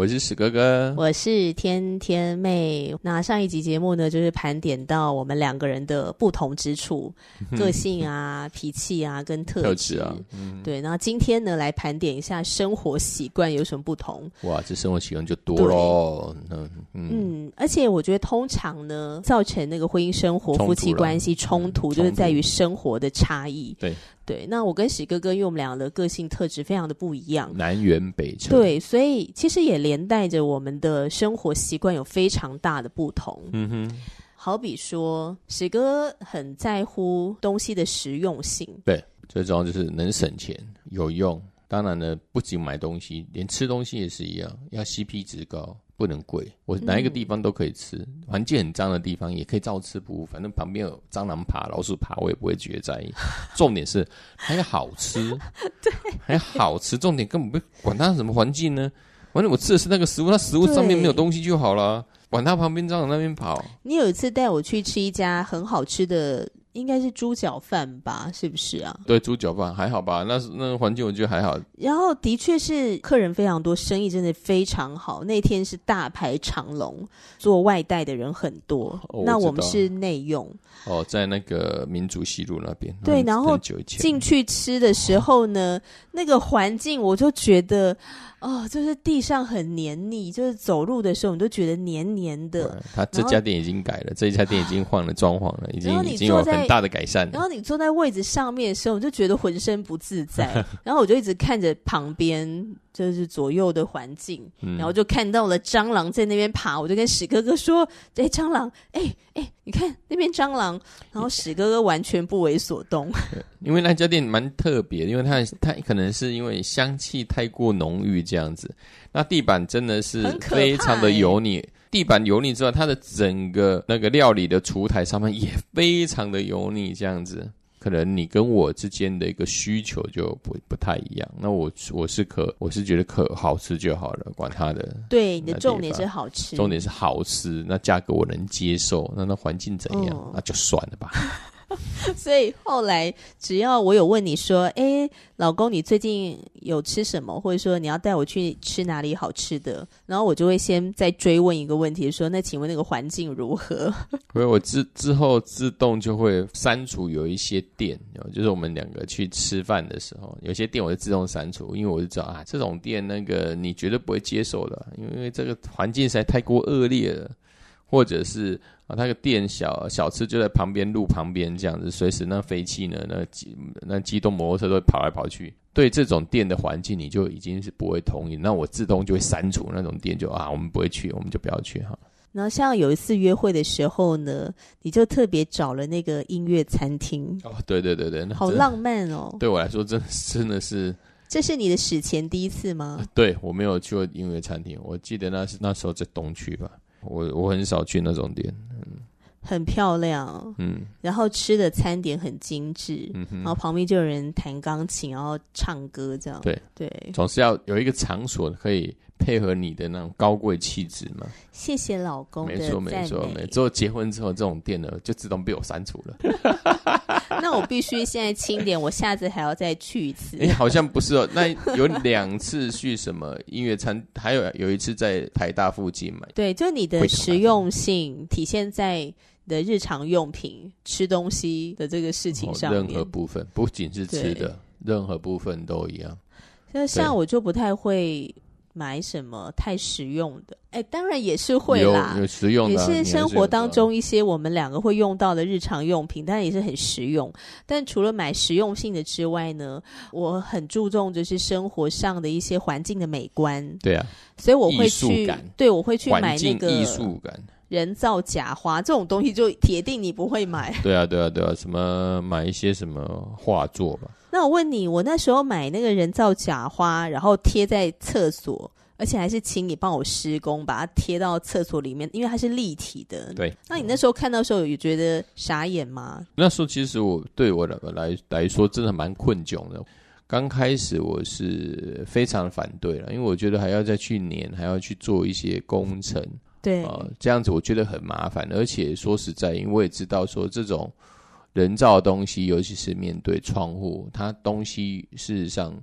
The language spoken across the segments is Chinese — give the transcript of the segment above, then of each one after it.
我是史哥哥，我是天天妹。那上一集节目呢，就是盘点到我们两个人的不同之处，个性啊、脾气啊跟特质，啊。嗯、对，那今天呢，来盘点一下生活习惯有什么不同。哇，这生活习惯就多喽。嗯嗯，而且我觉得通常呢，造成那个婚姻生活、夫妻关系冲突，就是在于生活的差异。对。对，那我跟史哥哥，因为我们俩的个性特质非常的不一样，南辕北辙。对，所以其实也连带着我们的生活习惯有非常大的不同。嗯哼，好比说，史哥很在乎东西的实用性，对，最重要就是能省钱、有用。当然呢，不仅买东西，连吃东西也是一样，要 CP 值高。不能贵，我哪一个地方都可以吃，环、嗯、境很脏的地方也可以照吃不误。反正旁边有蟑螂爬、老鼠爬，我也不会觉得在意。重点是还要好吃，对，还要好吃。重点根本不管它什么环境呢，反正我吃的是那个食物，那食物上面没有东西就好了，往它旁边蟑螂那边跑。你有一次带我去吃一家很好吃的。应该是猪脚饭吧，是不是啊？对，猪脚饭还好吧？那是那个环境，我觉得还好。然后的确是客人非常多，生意真的非常好。那天是大排长龙，做外带的人很多。哦、那我们是内用。哦，在那个民族西路那边。对，然后进去吃的时候呢，哦、那个环境我就觉得。哦，就是地上很黏腻，就是走路的时候你都觉得黏黏的。他这家店已经改了，这一家店已经换了装潢了，已经已经有很大的改善。然后你坐在位置上面的时候，你就觉得浑身不自在。然后我就一直看着旁边。就是左右的环境，嗯、然后就看到了蟑螂在那边爬，我就跟史哥哥说：“哎，蟑螂，哎哎，你看那边蟑螂。”然后史哥哥完全不为所动。因为那家店蛮特别，因为它它可能是因为香气太过浓郁这样子。那地板真的是非常的油腻，地板油腻之外，它的整个那个料理的厨台上面也非常的油腻这样子。可能你跟我之间的一个需求就不不太一样。那我我是可我是觉得可好吃就好了，管它的。对，你的重点是好吃，重点是好吃。那价格我能接受，那那环境怎样，哦、那就算了吧。所以后来，只要我有问你说：“哎，老公，你最近有吃什么？或者说你要带我去吃哪里好吃的？”然后我就会先再追问一个问题，说：“那请问那个环境如何？” 所以我之之后自动就会删除有一些店，就是我们两个去吃饭的时候，有些店我就自动删除，因为我就知道啊，这种店那个你绝对不会接受的，因为这个环境实在太过恶劣了。或者是啊，他个店小小吃就在旁边路旁边这样子，随时那废气呢，那机那机动摩托车都会跑来跑去。对这种店的环境，你就已经是不会同意，那我自动就会删除那种店就，就啊，我们不会去，我们就不要去哈。然后像有一次约会的时候呢，你就特别找了那个音乐餐厅哦，对对对对，好浪漫哦。对我来说，真真的是，这是你的史前第一次吗？啊，对，我没有去过音乐餐厅，我记得那是那时候在东区吧。我我很少去那种店，嗯，很漂亮，嗯，然后吃的餐点很精致，然后旁边就有人弹钢琴，然后唱歌这样，对。对，对总是要有一个场所可以配合你的那种高贵气质嘛。谢谢老公，没错没错没错。之后结婚之后，这种店呢就自动被我删除了。那我必须现在清点，我下次还要再去一次。哎，好像不是哦。那有两次去什么音乐餐，还有有一次在台大附近买。对，就你的实用性体现在你的日常用品、吃东西的这个事情上面。任何部分，不仅是吃的，任何部分都一样。那像我就不太会。买什么太实用的？哎，当然也是会啦，实用的，啊，也是生活当中一些我们两个会用到的日常用品，当然也是很实用。但除了买实用性的之外呢，我很注重就是生活上的一些环境的美观。对啊，所以我会去，对，我会去买那个艺术感。人造假花这种东西，就铁定你不会买。对啊，对啊，对啊，什么买一些什么画作吧。那我问你，我那时候买那个人造假花，然后贴在厕所。而且还是请你帮我施工，把它贴到厕所里面，因为它是立体的。对，那你那时候看到时候有觉得傻眼吗？那时候其实我对我来来来说真的蛮困窘的。刚开始我是非常反对了，因为我觉得还要再去粘，还要去做一些工程。对啊、呃，这样子我觉得很麻烦。而且说实在，因为我也知道说这种人造的东西，尤其是面对窗户，它东西事实上。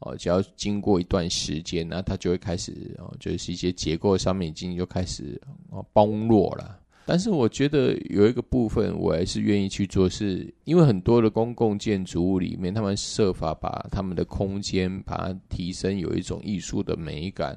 哦，只要经过一段时间，那它就会开始哦，就是一些结构上面已经就开始哦崩落了。但是我觉得有一个部分我还是愿意去做，是因为很多的公共建筑物里面，他们设法把他们的空间把它提升，有一种艺术的美感。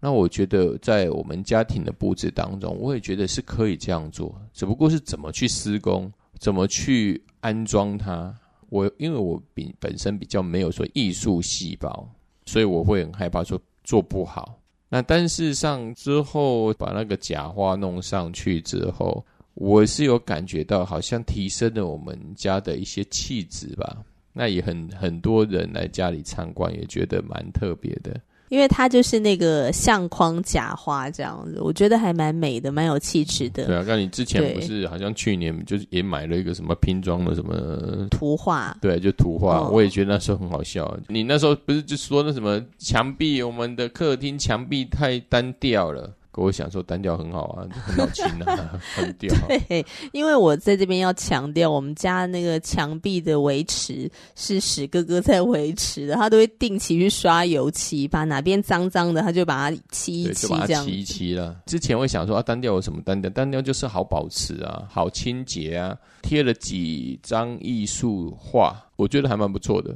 那我觉得在我们家庭的布置当中，我也觉得是可以这样做，只不过是怎么去施工，怎么去安装它。我因为我比本身比较没有说艺术细胞，所以我会很害怕说做不好。那但是上之后把那个假花弄上去之后，我是有感觉到好像提升了我们家的一些气质吧。那也很很多人来家里参观，也觉得蛮特别的。因为它就是那个相框假花这样子，我觉得还蛮美的，蛮有气质的。对啊，那你之前不是好像去年就是也买了一个什么拼装的什么图画？对，就图画，哦，我也觉得那时候很好笑。你那时候不是就说那什么墙壁，我们的客厅墙壁太单调了。我想说单调很好啊，很好听啊，很调。对，因为我在这边要强调，我们家那个墙壁的维持是史哥哥在维持的，他都会定期去刷油漆，把哪边脏脏的，他就把它漆一漆，这样漆一漆了。之前会想说啊，单调有什么单调？单调就是好保持啊，好清洁啊。贴了几张艺术画，我觉得还蛮不错的。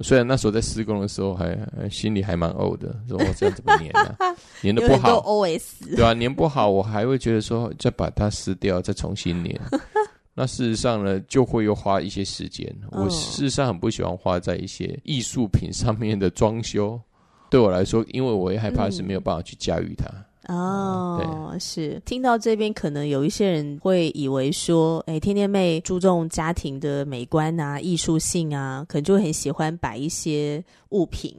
虽然那时候在施工的时候还，心里还蛮怄的，说我这样怎么粘啊？粘的不好，OS 对啊，粘不好，我还会觉得说再把它撕掉，再重新粘。那事实上呢，就会又花一些时间。我事实上很不喜欢花在一些艺术品上面的装修，对我来说，因为我也害怕是没有办法去驾驭它。嗯哦，对，是听到这边，可能有一些人会以为说，哎，天天妹注重家庭的美观啊、艺术性啊，可能就会很喜欢摆一些物品，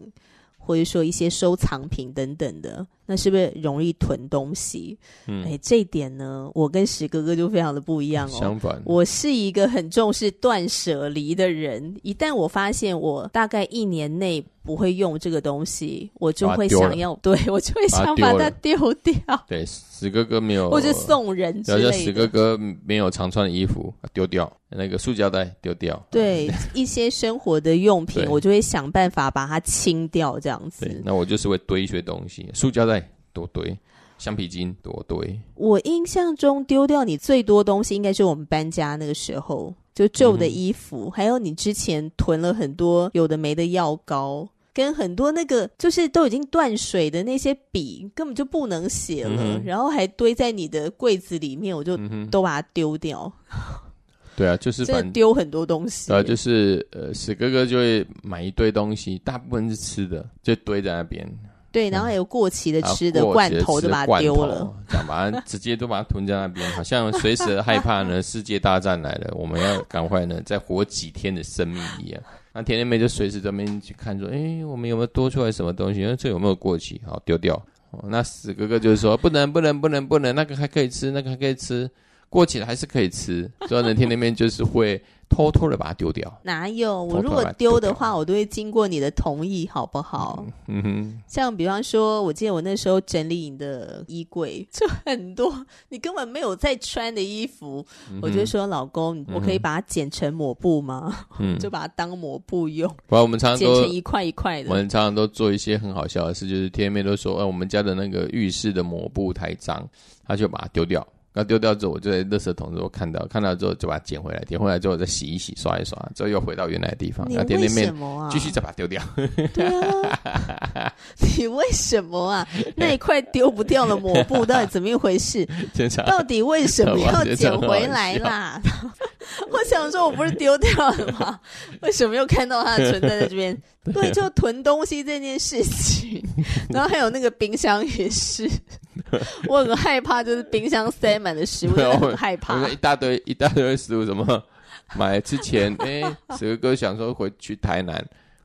或者说一些收藏品等等的。那是不是容易囤东西？嗯，哎，这一点呢，我跟史哥哥就非常的不一样哦。相反，我是一个很重视断舍离的人。一旦我发现我大概一年内不会用这个东西，我就会想要，对，我就会想把它丢掉。对，史哥哥没有，或者送人之类的。史哥哥没有常穿的衣服丢掉，那个塑胶袋丢掉。对，一些生活的用品，我就会想办法把它清掉，这样子。对，那我就是会堆一些东西，塑胶袋。多堆，橡皮筋多堆。我印象中丢掉你最多东西，应该是我们搬家那个时候，就旧的衣服，嗯，还有你之前囤了很多有的没的药膏，跟很多那个就是都已经断水的那些笔，根本就不能写了，嗯，然后还堆在你的柜子里面，我就都把它丢掉。嗯、对啊，就是反正丢很多东西。呃啊，就是呃，史哥哥就会买一堆东西，大部分是吃的，就堆在那边。对，然后还有过期的吃的罐头，就把它丢了，这样把它直接都把它囤在那边，好像随时害怕呢，世界大战来了，我们要赶快呢再活几天的生命一样。那甜甜妹就随时在那边去看说，哎，我们有没有多出来什么东西？那这有没有过期？好，丢掉。那死哥哥就是说，不能，不能，不能，不能，那个还可以吃，那个还可以吃，过期了还是可以吃。所以呢，甜甜妹就是会。偷偷的把它丢掉？哪有？我如果丢的话，我都会经过你的同意，好不好？嗯哼。像比方说，我记得我那时候整理你的衣柜，就很多你根本没有在穿的衣服，嗯、我就说老公、嗯，我可以把它剪成抹布吗？嗯，就把它当抹布用。不然我们常常剪成一块一块的。我们常常都做一些很好笑的事，就是天天妹都说，哎，我们家的那个浴室的抹布太脏，他就把它丢掉。那丢掉之后，我就在垃圾桶之后看到，看到之后就把它捡回来，捡回来之后再洗一洗、刷一刷，之后又回到原来的地方。你为什么啊？继续再把它丢掉。对啊，你为什么啊？那一块丢不掉的抹布到底怎么一回事？到底为什么要捡回来啦？我想说，我不是丢掉了吗？为什么又看到它的存在在这边？对，就囤东西这件事情，然后还有那个冰箱也是，我很害怕，就是冰箱塞满了食物，我很害怕。一大堆一大堆食物，什么买之前，哎、欸，史哥哥想说回去台南，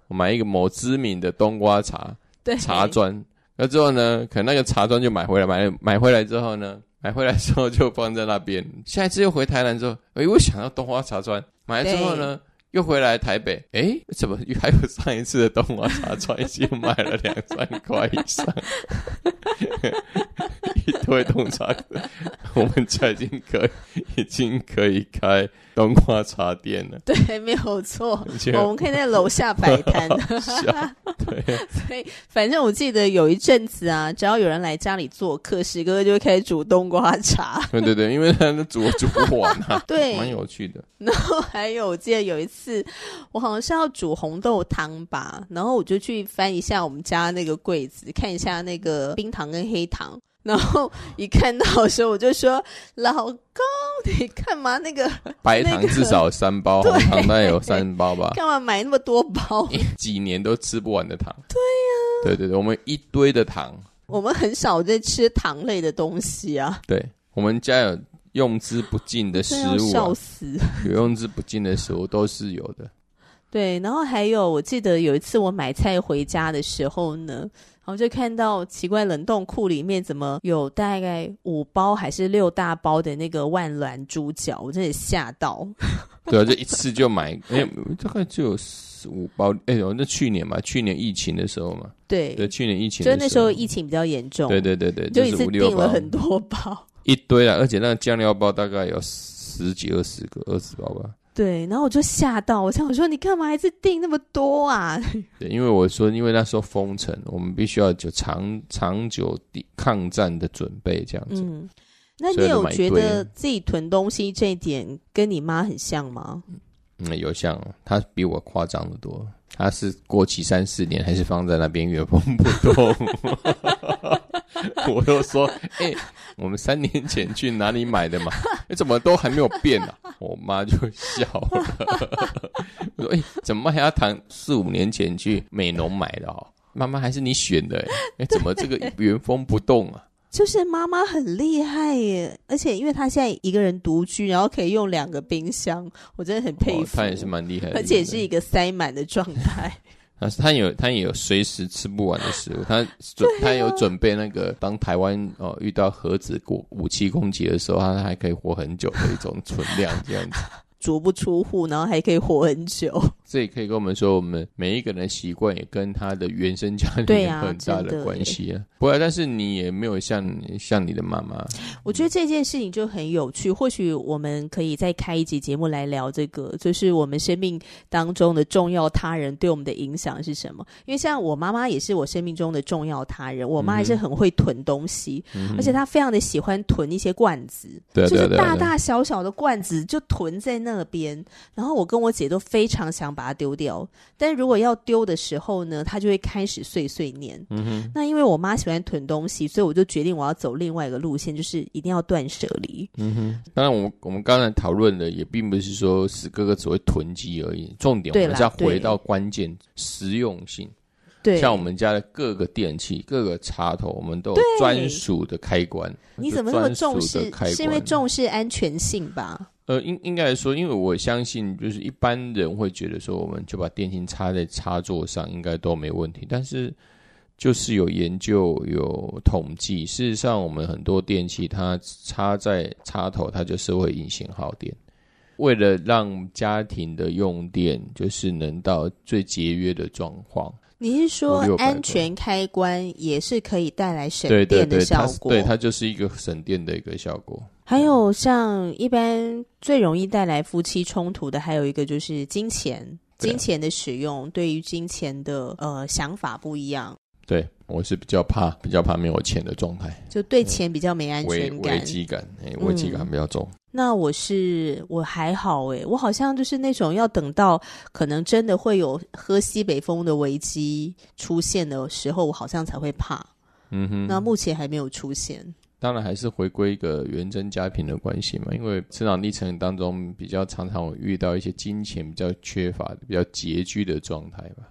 我买一个某知名的冬瓜茶，对，茶砖。那之后呢，可能那个茶砖就买回来，买买回来之后呢，买回来之后就放在那边。下一次又回台南之后，哎、欸，我想要冬瓜茶砖，买了之后呢。又回来台北，哎，怎么还有上一次的冬瓜茶砖已经卖了两三块以上？一堆冬茶，我们家已经可已经可以开冬瓜茶店呢。对，没有错，我们可以在楼下摆摊。对，所以反正我记得有一阵子啊，只要有人来家里做客，石哥哥就会开始煮冬瓜茶。对对对，因为他煮煮不完啊，对，蛮有趣的。然后还有，我记得有一次。我好像是要煮红豆汤吧，然后我就去翻一下我们家那个柜子，看一下那个冰糖跟黑糖，然后一看到的时候，我就说：“老公，你干嘛 那个白糖至少三包，红糖大概有三包吧？干嘛买那么多包？几年都吃不完的糖。对呀，对对对，我们一堆的糖，我们很少在吃糖类的东西啊。对，我们家有。用之不尽的食物、啊，笑死！有用之不尽的食物都是有的。对，然后还有，我记得有一次我买菜回家的时候呢，然后就看到奇怪，冷冻库里面怎么有大概五包还是六大包的那个万峦猪脚，我真的吓到。对啊，就一次就买，哎，大概就有四五包。哎呦，那去年嘛，去年疫情的时候嘛，对，对，去年疫情的时候，就那时候疫情比较严重。对对对对，就一次订了很多包。一堆啊，而且那个酱料包大概有十几、二十个、二十包吧。对，然后我就吓到，我想我说你干嘛还是订那么多啊？对，因为我说，因为那时候封城，我们必须要就长长久的抗战的准备这样子。嗯，那你有觉得自己囤东西这一点跟你妈很像吗？嗯，有像，她比我夸张的多。她是过期三四年还是放在那边原封不动。我又说，哎、欸，我们三年前去哪里买的嘛？你、欸、怎么都还没有变呢、啊？我妈就笑了。我说，哎、欸，怎么还要谈四五年前去美农买的哦？妈妈还是你选的、欸？哎、欸，怎么这个原封不动啊？就是妈妈很厉害耶，而且因为她现在一个人独居，然后可以用两个冰箱，我真的很佩服。她也是蛮厉害的，而且是一个塞满的状态。他他有他也有随时吃不完的食物，他准、啊、他有准备那个当台湾哦遇到核子武武器攻击的时候，他还可以活很久的一种存量这样子。足不出户，然后还可以活很久。这也可以跟我们说，我们每一个人的习惯也跟他的原生家庭有很大的关系啊。不过，但是你也没有像像你的妈妈。我觉得这件事情就很有趣。或许我们可以再开一集节目来聊这个，就是我们生命当中的重要他人对我们的影响是什么？因为像我妈妈也是我生命中的重要他人。我妈还是很会囤东西，嗯、而且她非常的喜欢囤一些罐子，对对对对，就是大大小小的罐子就囤在那边。然后我跟我姐都非常想。把它丢掉，但如果要丢的时候呢，它就会开始碎碎念。嗯哼，那因为我妈喜欢囤东西，所以我就决定我要走另外一个路线，就是一定要断舍离。嗯哼，当然，我们我们刚才讨论的也并不是说史哥哥只会囤积而已，重点我们要回到关键实用性。对，像我们家的各个电器、各个插头，我们都有专属的开关。你怎么那么重视？是因为重视安全性吧？呃，应应该来说，因为我相信，就是一般人会觉得说，我们就把电芯插在插座上，应该都没问题。但是，就是有研究有统计，事实上，我们很多电器它插在插头，它就是会隐形耗电。为了让家庭的用电就是能到最节约的状况，你是说安全开关也是可以带来省电的效果？对，它就是一个省电的一个效果。还有像一般最容易带来夫妻冲突的，还有一个就是金钱，金钱的使用，对于金钱的呃想法不一样。对，我是比较怕，比较怕没有钱的状态，就对钱比较没安全感，危机感，哎，危机感比较重。嗯，那我是我还好诶，我好像就是那种要等到可能真的会有喝西北风的危机出现的时候，我好像才会怕。嗯哼，那目前还没有出现。当然还是回归一个原生家庭的关系嘛，因为成长历程当中比较常常会遇到一些金钱比较缺乏、比较拮据的状态吧。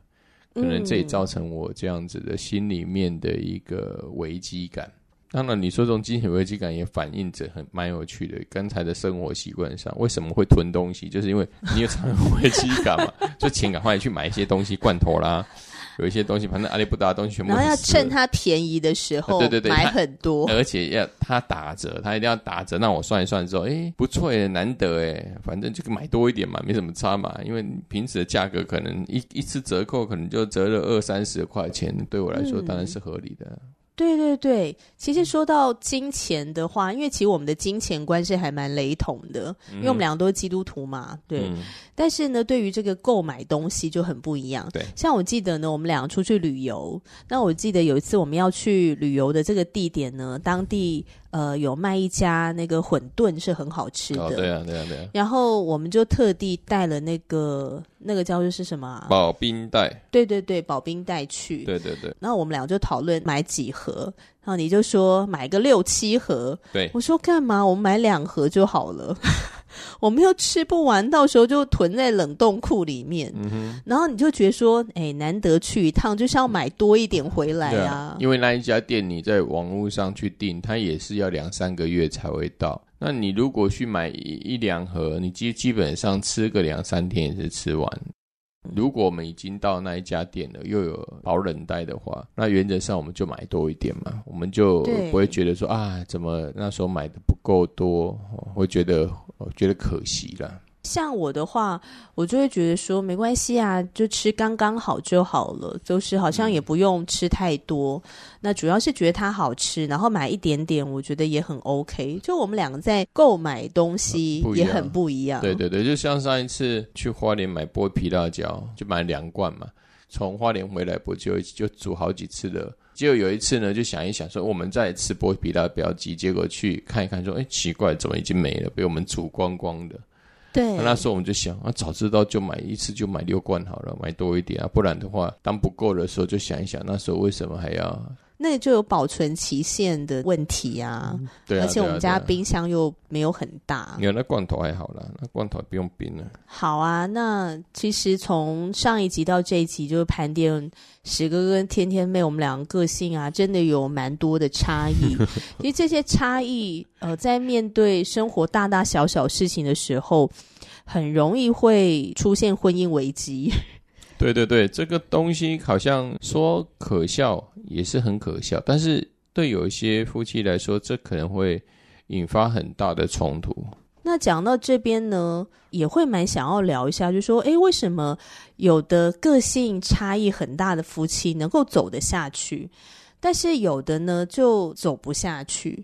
可能这也造成我这样子的心里面的一个危机感。当然，你说这种金钱危机感也反映着很蛮有趣的。刚才的生活习惯上，为什么会囤东西？就是因为你有常有危机感嘛，就钱赶快去买一些东西，罐头啦，有一些东西，反正阿里不达的东西全部。然后要趁它便宜的时候，对对对，买很多，而且要它打折，它一定要打折。那我算一算之后，哎、欸，不错耶，难得哎，反正就买多一点嘛，没什么差嘛。因为平时的价格可能一一次折扣可能就折了二三十块钱，对我来说当然是合理的。嗯对对对，其实说到金钱的话，因为其实我们的金钱观是还蛮雷同的，因为我们两个都是基督徒嘛，对。嗯、但是呢，对于这个购买东西就很不一样。对，像我记得呢，我们两个出去旅游，那我记得有一次我们要去旅游的这个地点呢，当地。呃，有卖一家那个馄饨是很好吃的，哦，对啊，对啊，对啊。然后我们就特地带了那个那个叫做是什么啊？保冰袋。对对对，保冰袋去。对对对。然后我们俩就讨论买几盒，然后你就说买个六七盒。对。我说干嘛？我们买两盒就好了。我们又吃不完，到时候就囤在冷冻库里面。嗯。然后你就觉得说，哎，难得去一趟，就是要买多一点回来啊。啊因为那一家店你在网络上去订，它也是要两三个月才会到。那你如果去买一一两盒，你基基本上吃个两三天也是吃完。如果我们已经到那一家店了，又有保冷袋的话，那原则上我们就买多一点嘛，我们就不会觉得说啊，怎么那时候买的不够多，会觉得觉得可惜了。像我的话，我就会觉得说没关系啊，就吃刚刚好就好了，就是好像也不用吃太多。嗯、那主要是觉得它好吃，然后买一点点，我觉得也很 OK。就我们两个在购买东西也很不一样。对对对，就像上一次去花莲买剥皮辣椒，就买两罐嘛，从花莲回来不就就煮好几次了。结果有一次呢，就想一想说，我们再吃剥皮辣椒，结果去看一看说，哎，奇怪，怎么已经没了，被我们煮光光的。对，那时候我们就想啊，早知道就买一次就买六罐好了，买多一点啊，不然的话，当不够的时候就想一想，那时候为什么还要？那就有保存期限的问题啊，嗯、对啊，而且我们家冰箱又没有很大。你看那罐头还好啦，那罐头不用冰了。好啊，那其实从上一集到这一集，就是盘点史哥跟天天妹我们两个个性啊，真的有蛮多的差异。其实这些差异，呃，在面对生活大大小小事情的时候，很容易会出现婚姻危机。对对对，这个东西好像说可笑也是很可笑，但是对有一些夫妻来说，这可能会引发很大的冲突。那讲到这边呢，也会蛮想要聊一下，就说，诶，为什么有的个性差异很大的夫妻能够走得下去，但是有的呢就走不下去？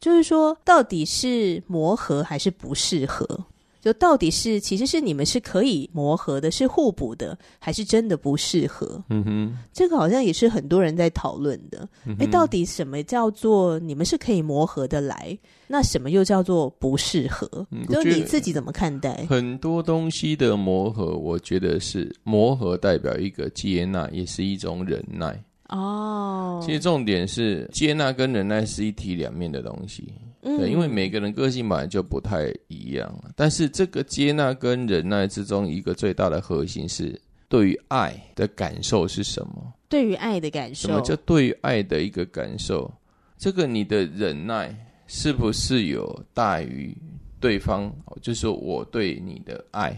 就是说，到底是磨合还是不适合？就到底是其实是你们是可以磨合的，是互补的，还是真的不适合？嗯哼，这个好像也是很多人在讨论的。哎、嗯，到底什么叫做你们是可以磨合的来？那什么又叫做不适合？嗯、就你自己怎么看待？很多东西的磨合，我觉得是磨合代表一个接纳，也是一种忍耐。哦，其实重点是接纳跟忍耐是一体两面的东西。对，因为每个人个性本来就不太一样，但是这个接纳跟忍耐之中，一个最大的核心是对于爱的感受是什么？对于爱的感受，什么叫对于爱的一个感受？这个你的忍耐是不是有大于对方？就是说我对你的爱，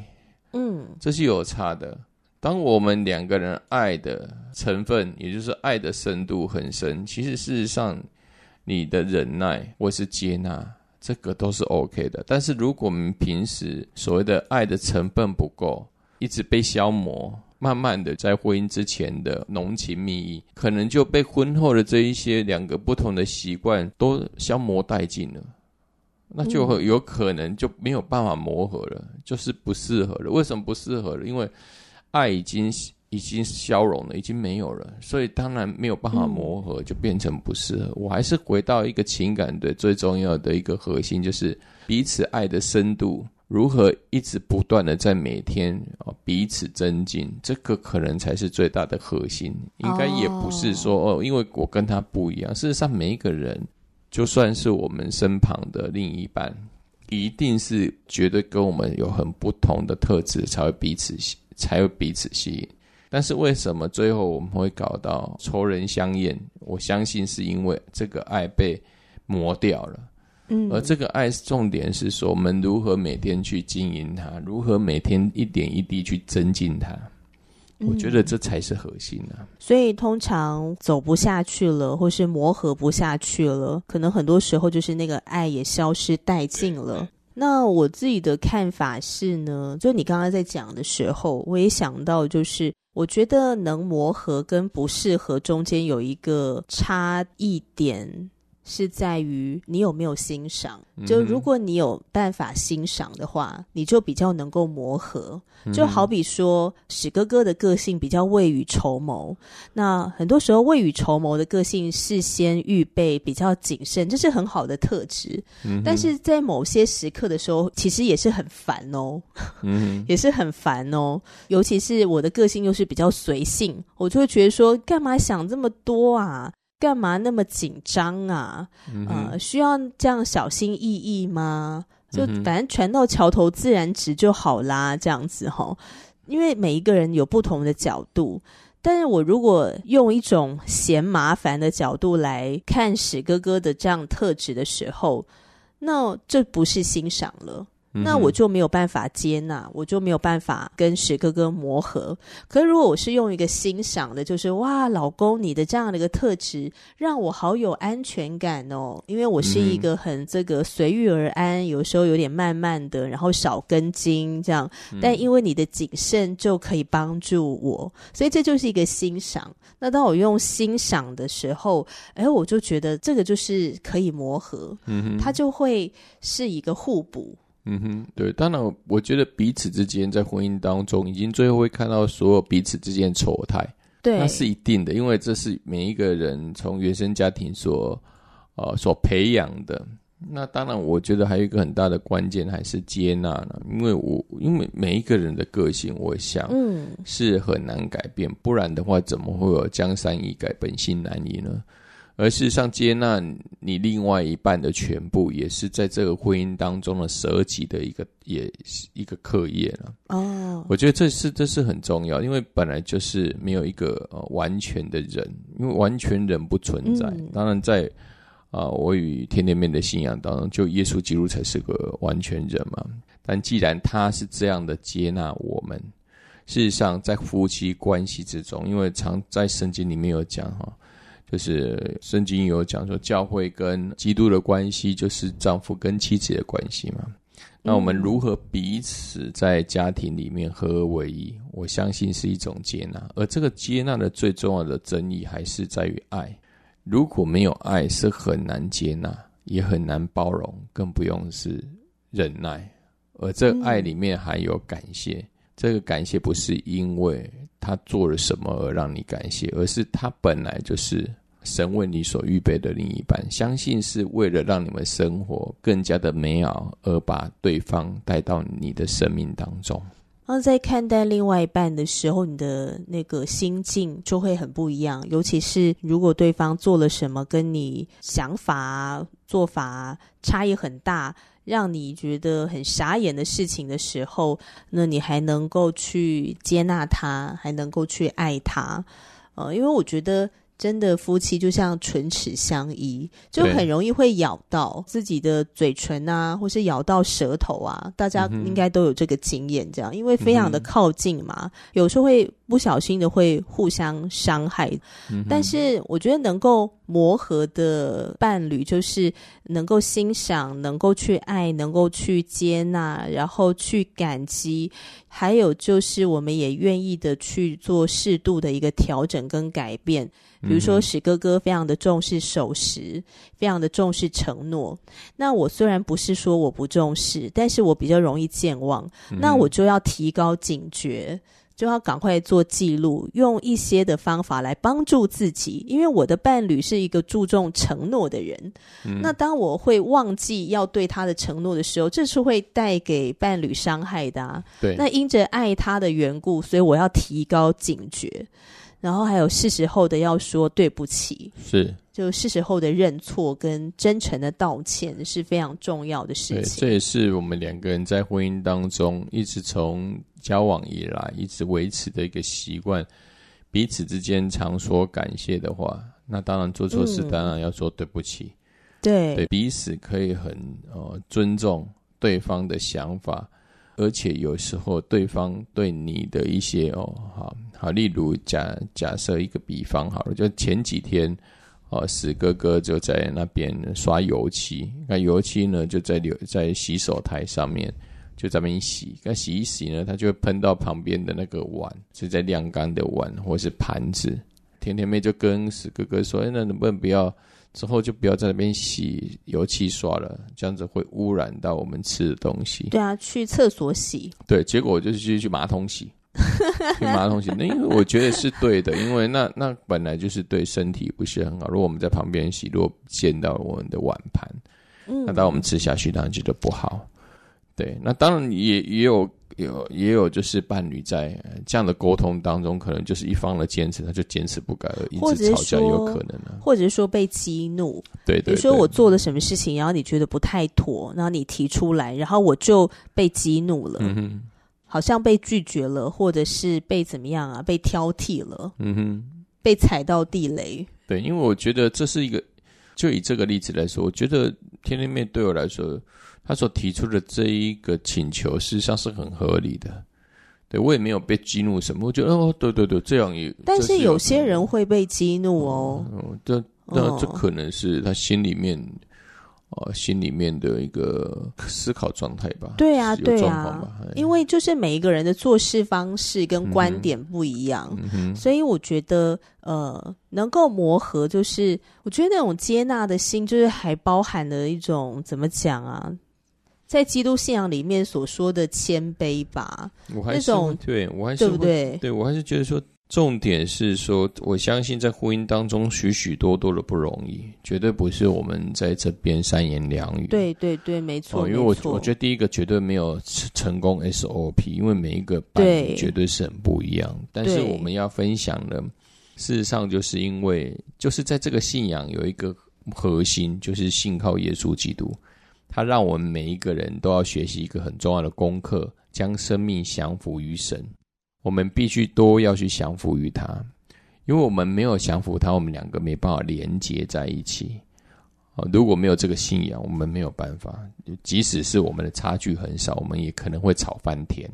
嗯，这是有差的。当我们两个人爱的成分，也就是爱的深度很深，其实事实上。你的忍耐或是接纳，这个都是 OK 的。但是如果我们平时所谓的爱的成分不够，一直被消磨，慢慢的在婚姻之前的浓情蜜意，可能就被婚后的这一些两个不同的习惯都消磨殆尽了，那就有可能就没有办法磨合了，就是不适合了。为什么不适合了？因为爱已经。已经消融了，已经没有了，所以当然没有办法磨合，就变成不适合。嗯、我还是回到一个情感的最重要的一个核心，就是彼此爱的深度如何一直不断的在每天啊彼此增进，这个可能才是最大的核心。应该也不是说哦，因为我跟他不一样。事实上，每一个人就算是我们身旁的另一半，一定是绝对跟我们有很不同的特质，才会彼此才会彼此吸引。但是为什么最后我们会搞到仇人相厌？我相信是因为这个爱被磨掉了。嗯，而这个爱重点是说，我们如何每天去经营它，如何每天一点一滴去增进它。我觉得这才是核心啊。所以通常走不下去了，或是磨合不下去了，可能很多时候就是那个爱也消失殆尽了。那我自己的看法是呢，就你刚刚在讲的时候，我也想到，就是我觉得能磨合跟不适合中间有一个差异点。是在于你有没有欣赏，就如果你有办法欣赏的话，你就比较能够磨合。就好比说史哥哥的个性比较未雨绸缪，那很多时候未雨绸缪的个性事先预备比较谨慎，这是很好的特质。但是在某些时刻的时候，其实也是很烦哦，也是很烦哦。尤其是我的个性又是比较随性，我就会觉得说，干嘛想这么多啊？干嘛那么紧张啊？嗯、呃，需要这样小心翼翼吗？就反正船到桥头自然直就好啦，这样子哈。因为每一个人有不同的角度，但是我如果用一种嫌麻烦的角度来看史哥哥的这样特质的时候，那这不是欣赏了。那我就没有办法接纳，我就没有办法跟史哥哥磨合。可是如果我是用一个欣赏的，就是哇，老公你的这样的一个特质，让我好有安全感哦。因为我是一个很这个随遇而安，有时候有点慢慢的，然后少根筋这样。但因为你的谨慎就可以帮助我，所以这就是一个欣赏。那当我用欣赏的时候，哎，我就觉得这个就是可以磨合，嗯，它就会是一个互补。嗯哼，对，当然，我觉得彼此之间在婚姻当中，已经最后会看到所有彼此之间的丑态，对，那是一定的，因为这是每一个人从原生家庭所呃所培养的。那当然，我觉得还有一个很大的关键还是接纳呢，因为我因为每一个人的个性，我想嗯是很难改变，嗯，不然的话，怎么会有江山易改，本性难移呢？而事实上，接纳你另外一半的全部，也是在这个婚姻当中的舍己的一个，也是一个课业了。哦，我觉得这是这是很重要，因为本来就是没有一个呃完全的人，因为完全人不存在。嗯、当然在，啊，我与天天面的信仰当中，就耶稣基督才是个完全人嘛。但既然他是这样的接纳我们，事实上在夫妻关系之中，因为常在圣经里面有讲哈。就是圣经有讲说，教会跟基督的关系就是丈夫跟妻子的关系嘛。那我们如何彼此在家庭里面合而为一？我相信是一种接纳，而这个接纳的最重要的争议还是在于爱。如果没有爱，是很难接纳，也很难包容，更不用是忍耐。而这爱里面还有感谢，这个感谢不是因为他做了什么而让你感谢，而是他本来就是。神为你所预备的另一半，相信是为了让你们生活更加的美好，而把对方带到你的生命当中。然后在看待另外一半的时候，你的那个心境就会很不一样。尤其是如果对方做了什么跟你想法、做法差异很大，让你觉得很傻眼的事情的时候，那你还能够去接纳他，还能够去爱他。呃，因为我觉得。真的夫妻就像唇齿相依，就很容易会咬到自己的嘴唇啊，或是咬到舌头啊。大家应该都有这个经验，这样，因为非常的靠近嘛，有时候会不小心的会互相伤害。但是我觉得能够磨合的伴侣，就是能够欣赏、能够去爱、能够去接纳，然后去感激，还有就是我们也愿意的去做适度的一个调整跟改变。比如说，史哥哥非常的重视守时，非常的重视承诺。那我虽然不是说我不重视，但是我比较容易健忘。那我就要提高警觉，就要赶快做记录，用一些的方法来帮助自己。因为我的伴侣是一个注重承诺的人。那当我会忘记要对他的承诺的时候，这是会带给伴侣伤害的啊。对。那因着爱他的缘故，所以我要提高警觉。然后还有是时候的要说对不起，是，就是时候的认错跟真诚的道歉是非常重要的事情。对，这也是我们两个人在婚姻当中一直从交往以来一直维持的一个习惯，彼此之间常说感谢的话。那当然做错事，当然要说对不起。嗯、对，对，彼此可以很呃尊重对方的想法。而且有时候对方对你的一些哦，好好，例如假假设一个比方好了，就前几天哦，史哥哥就在那边刷油漆，那油漆呢就在留在洗手台上面，就在那边洗，那洗一洗呢，它就会喷到旁边的那个碗，是在晾干的碗或是盘子。甜甜妹就跟史哥哥说：“哎，那能不能不要？”之后就不要在那边洗油漆刷了，这样子会污染到我们吃的东西。对啊，去厕所洗。对，结果我就是去去马桶洗，去马桶洗。那因为我觉得是对的，因为那 那本来就是对身体不是很好。如果我们在旁边洗，如果溅到我们的碗盘，嗯，那当我们吃下去，当然觉得不好。对，那当然也也有。有也有，就是伴侣在这样的沟通当中，可能就是一方的坚持，他就坚持不改，而一直吵架，有可能呢，或者说被激怒。对，对对，比如说我做了什么事情，然后你觉得不太妥，然后你提出来，然后我就被激怒了，嗯哼，好像被拒绝了，或者是被怎么样啊？被挑剔了，嗯哼，被踩到地雷。对，因为我觉得这是一个，就以这个例子来说，我觉得天天妹对我来说。他所提出的这一个请求，事实上是很合理的。对，我也没有被激怒什么，我觉得哦，对对对，这样也。但是有些人会被激怒哦。嗯，这那这可能是他心里面。哦，心里面的一个思考状态吧。对啊，对啊，因为就是每一个人的做事方式跟观点不一样，所以我觉得呃，能够磨合，就是我觉得那种接纳的心，就是还包含了一种怎么讲啊，在基督信仰里面所说的谦卑吧。我还是那种对我还是对不对？对我还是觉得说。重点是说，我相信在婚姻当中许许多多的不容易，绝对不是我们在这边三言两语。对对对，没错。哦，因为我我觉得第一个绝对没有成功 SOP，因为每一个伴侣绝对是很不一样。但是我们要分享的，事实上就是因为就是在这个信仰有一个核心，就是信靠耶稣基督，他让我们每一个人都要学习一个很重要的功课，将生命降服于神。我们必须都要去降服于他，因为我们没有降服他，我们两个没办法连接在一起。如果没有这个信仰，我们没有办法。即使是我们的差距很少，我们也可能会吵翻天。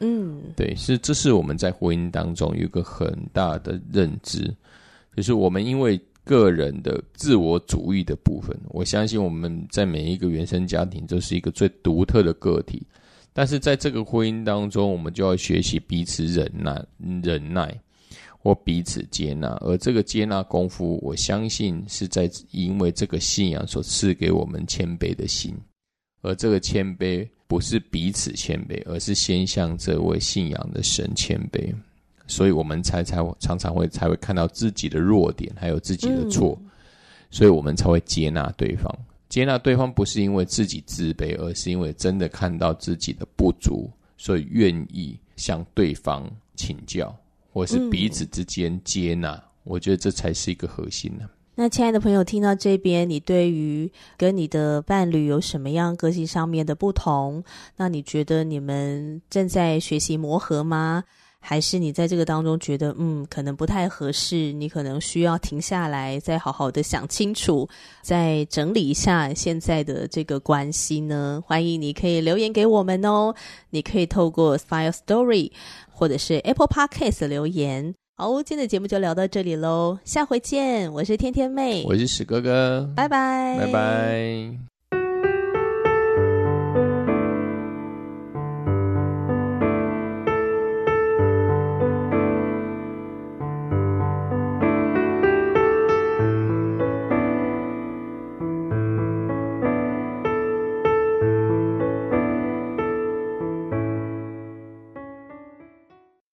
嗯，对，是这是我们在婚姻当中有一个很大的认知，就是我们因为个人的自我主义的部分，我相信我们在每一个原生家庭都是一个最独特的个体。但是在这个婚姻当中，我们就要学习彼此忍耐、忍耐或彼此接纳。而这个接纳功夫，我相信是在因为这个信仰所赐给我们谦卑的心。而这个谦卑不是彼此谦卑，而是先向这位信仰的神谦卑。所以我们才才常常会才会看到自己的弱点，还有自己的错，嗯、所以我们才会接纳对方。接纳对方不是因为自己自卑，而是因为真的看到自己的不足，所以愿意向对方请教，或是彼此之间接纳。嗯、我觉得这才是一个核心呢、啊。那亲爱的朋友，听到这边，你对于跟你的伴侣有什么样个性上面的不同？那你觉得你们正在学习磨合吗？还是你在这个当中觉得，嗯，可能不太合适，你可能需要停下来，再好好的想清楚，再整理一下现在的这个关系呢？欢迎你可以留言给我们哦，你可以透过 Firstory 或者是 Apple Podcast 留言。好，今天的节目就聊到这里喽，下回见，我是天天妹，我是史哥哥，拜拜，拜拜。